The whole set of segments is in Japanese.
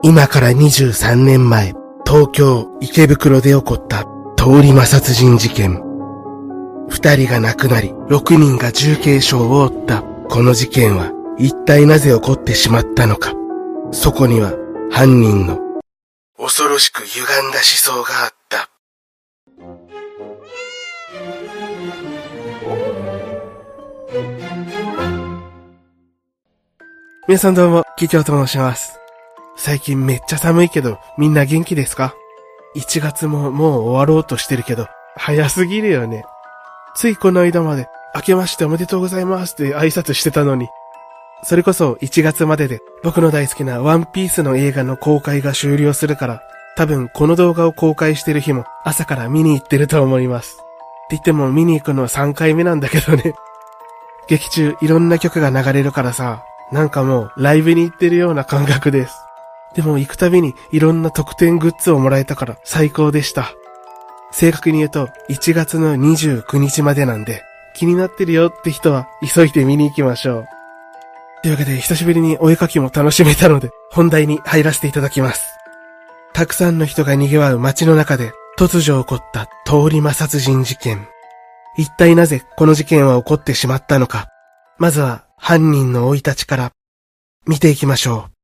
今から23年前、東京池袋で起こった通り魔殺人事件。二人が亡くなり、六人が重軽傷を負ったこの事件は一体なぜ起こってしまったのか。そこには犯人の恐ろしく歪んだ思想があった。皆さんどうも、キキョウと申します。最近めっちゃ寒いけど、みんな元気ですか ?1 月ももう終わろうとしてるけど、早すぎるよね。ついこの間まで、明けましておめでとうございますって挨拶してたのに。それこそ1月までで僕の大好きなワンピースの映画の公開が終了するから、多分この動画を公開してる日も朝から見に行ってると思います。って言っても見に行くのは3回目なんだけどね。劇中いろんな曲が流れるからさ、なんかもうライブに行ってるような感覚です。でも行くたびにいろんな特典グッズをもらえたから最高でした。正確に言うと1月の29日までなんで気になってるよって人は急いで見に行きましょう。というわけで久しぶりにお絵描きも楽しめたので本題に入らせていただきます。たくさんの人が賑わう街の中で突如起こった通り魔殺人事件。一体なぜこの事件は起こってしまったのか。まずは犯人の生い立ちから見ていきましょう。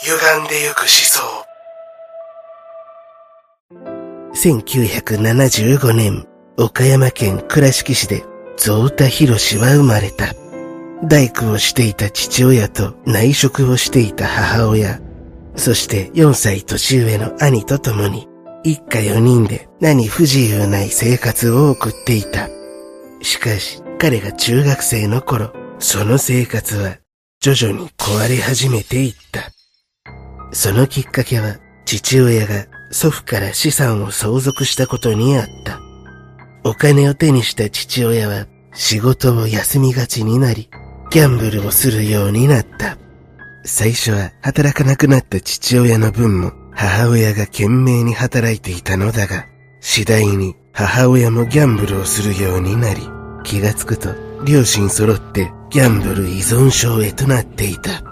歪んでゆく思想。1975年、岡山県倉敷市で、ゾータヒロシは生まれた。大工をしていた父親と内職をしていた母親、そして4歳年上の兄と共に、一家4人で何不自由ない生活を送っていた。しかし、彼が中学生の頃、その生活は徐々に壊れ始めていった。そのきっかけは、父親が祖父から資産を相続したことにあった。お金を手にした父親は仕事を休みがちになり、ギャンブルをするようになった。最初は働かなくなった父親の分も母親が懸命に働いていたのだが、次第に母親もギャンブルをするようになり、気がつくと両親揃ってギャンブル依存症へとなっていた。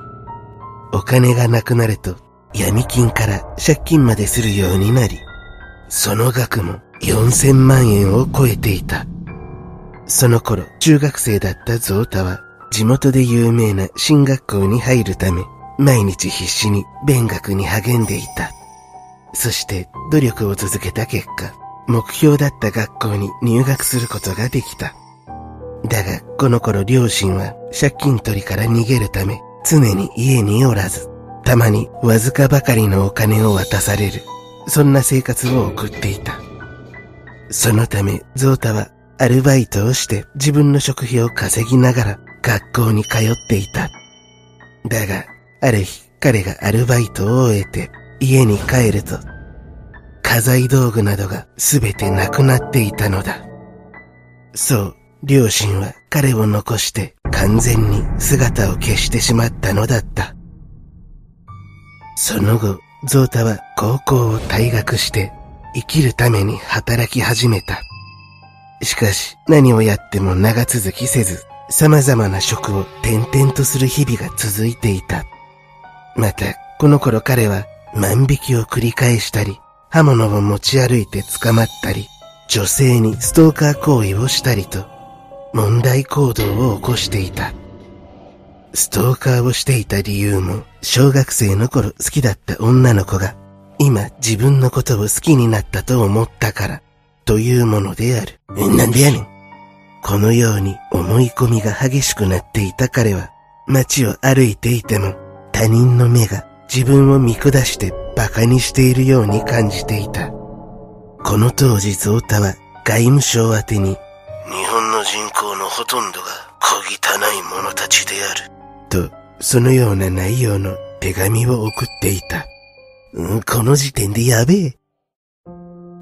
お金がなくなると闇金から借金までするようになり、その額も4000万円を超えていた。その頃、中学生だったゾウタは、地元で有名な進学校に入るため、毎日必死に勉学に励んでいた。そして、努力を続けた結果、目標だった学校に入学することができた。だが、この頃両親は借金取りから逃げるため、常に家におらず、たまにわずかばかりのお金を渡される。そんな生活を送っていた。そのため、ゾータはアルバイトをして自分の食費を稼ぎながら学校に通っていた。だが、ある日彼がアルバイトを終えて家に帰ると、家財道具などがすべてなくなっていたのだ。そう、両親は彼を残して完全に姿を消してしまったのだった。その後、ゾータは高校を退学して生きるために働き始めた。しかし何をやっても長続きせず、様々な職を転々とする日々が続いていた。また、この頃彼は万引きを繰り返したり、刃物を持ち歩いて捕まったり、女性にストーカー行為をしたりと、問題行動を起こしていた。ストーカーをしていた理由も、小学生の頃好きだった女の子が、今自分のことを好きになったと思ったから、というものである。なんでやねん。このように思い込みが激しくなっていた彼は、街を歩いていても、他人の目が自分を見下して馬鹿にしているように感じていた。この当時ゾータは外務省宛てに、日本の人口のほとんどが小汚い者たちである。と、そのような内容の手紙を送っていた。うん、この時点でやべえ。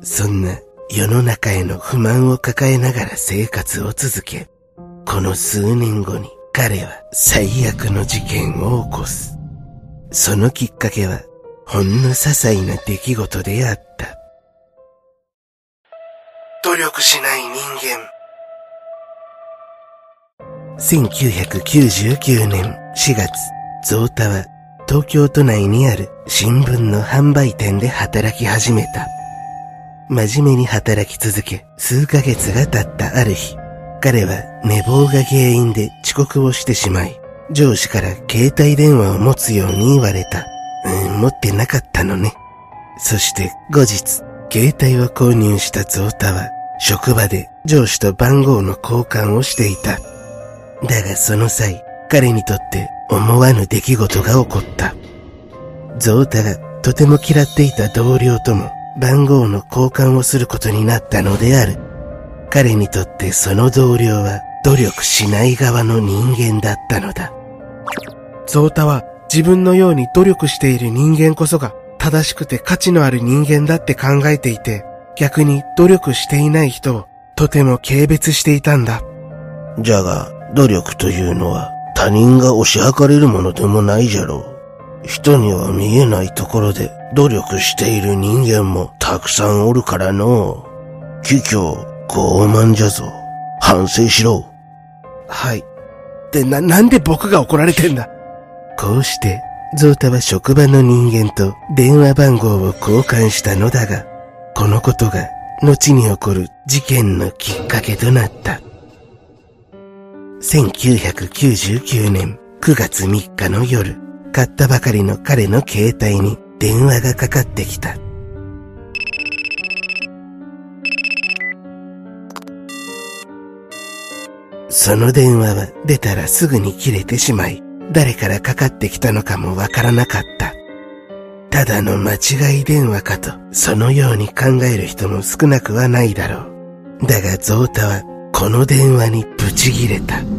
そんな世の中への不満を抱えながら生活を続け、この数年後に彼は最悪の事件を起こす。そのきっかけはほんの些細な出来事であった。努力しない人間。1999年4月、ゾータは東京都内にある新聞の販売店で働き始めた。真面目に働き続け、数ヶ月が経ったある日、彼は寝坊が原因で遅刻をしてしまい、上司から携帯電話を持つように言われた。うん、持ってなかったのね。そして後日、携帯を購入したゾータは、職場で上司と番号の交換をしていた。だがその際、彼にとって思わぬ出来事が起こった。ゾータがとても嫌っていた同僚とも番号の交換をすることになったのである。彼にとってその同僚は努力しない側の人間だったのだ。ゾータは自分のように努力している人間こそが正しくて価値のある人間だって考えていて、逆に努力していない人をとても軽蔑していたんだ。じゃが、努力というのは他人が推し量れるものでもないじゃろう。人には見えないところで努力している人間もたくさんおるからの。卑怯、傲慢じゃぞ。反省しろ。はい。で、な、なんで僕が怒られてんだ？こうして、ゾータは職場の人間と電話番号を交換したのだが、このことが後に起こる事件のきっかけとなった。1999年9月3日の夜、買ったばかりの彼の携帯に電話がかかってきた。その電話は出たらすぐに切れてしまい、誰からかかってきたのかもわからなかった。ただの間違い電話かと、そのように考える人も少なくはないだろう。だがゾータはこの電話にブチギレた。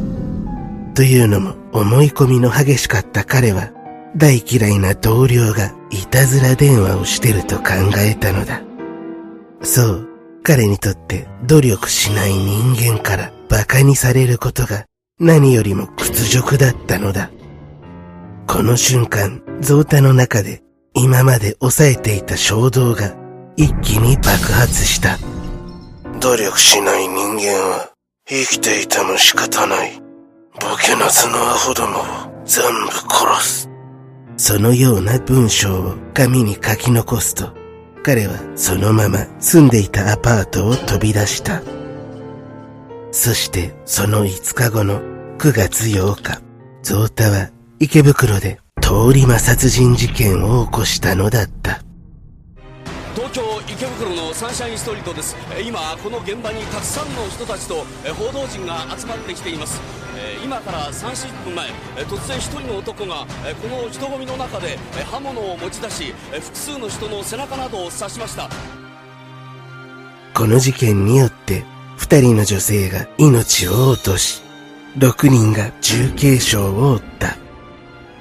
というのも思い込みの激しかった彼は大嫌いな同僚がいたずら電話をしてると考えたのだ。そう、彼にとって努力しない人間から馬鹿にされることが何よりも屈辱だったのだ。この瞬間、ゾータの中で今まで抑えていた衝動が一気に爆発した。努力しない人間は生きていても仕方ない。ボケなずのアホどもを全部殺す。そのような文章を紙に書き残すと、彼はそのまま住んでいたアパートを飛び出した。そしてその5日後の9月8日、ゾータは池袋で通り魔殺人事件を起こしたのだった。東京池袋のサンシャインストリートです今この現場にたくさんの人たちと報道陣が集まってきています今から30分前突然1人の男がこの人混みの中で刃物を持ち出し複数の人の背中などを刺しましたこの事件によって2人の女性が命を落とし6人が重軽傷を負った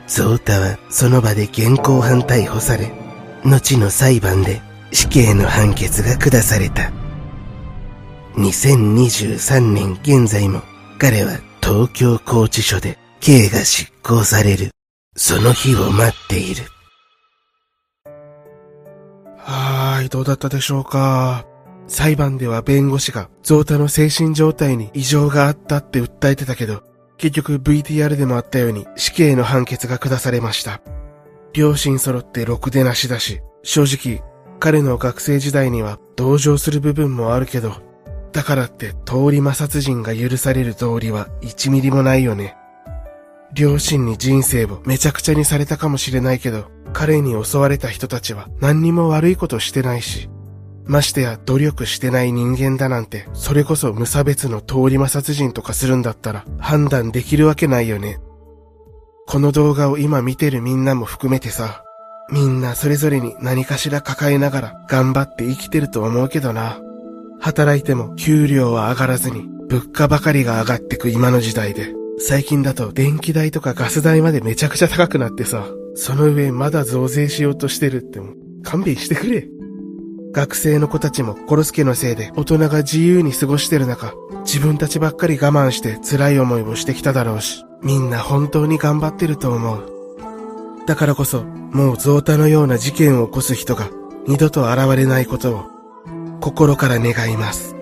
ゾータはその場で現行犯逮捕され後の裁判で死刑の判決が下された。2023年現在も彼は東京拘置所で刑が執行される。その日を待っている。はーい、どうだったでしょうか。裁判では弁護士がゾータの精神状態に異常があったって訴えてたけど、結局 VTR でもあったように死刑の判決が下されました。両親揃ってろくでなしだし、正直彼の学生時代には同情する部分もあるけど、だからって通り魔殺人が許される道理は1ミリもないよね。両親に人生をめちゃくちゃにされたかもしれないけど、彼に襲われた人たちは何にも悪いことしてないし、ましてや努力してない人間だなんて、それこそ無差別の通り魔殺人とかするんだったら判断できるわけないよね。この動画を今見てるみんなも含めてさ、みんなそれぞれに何かしら抱えながら頑張って生きてると思うけどな。働いても給料は上がらずに物価ばかりが上がってく今の時代で。最近だと電気代とかガス代までめちゃくちゃ高くなってさ、その上まだ増税しようとしてるっても勘弁してくれ。学生の子たちもコロスケのせいで大人が自由に過ごしてる中、自分たちばっかり我慢して辛い思いをしてきただろうし、みんな本当に頑張ってると思う。だからこそ、もう増太のような事件を起こす人が二度と現れないことを心から願います。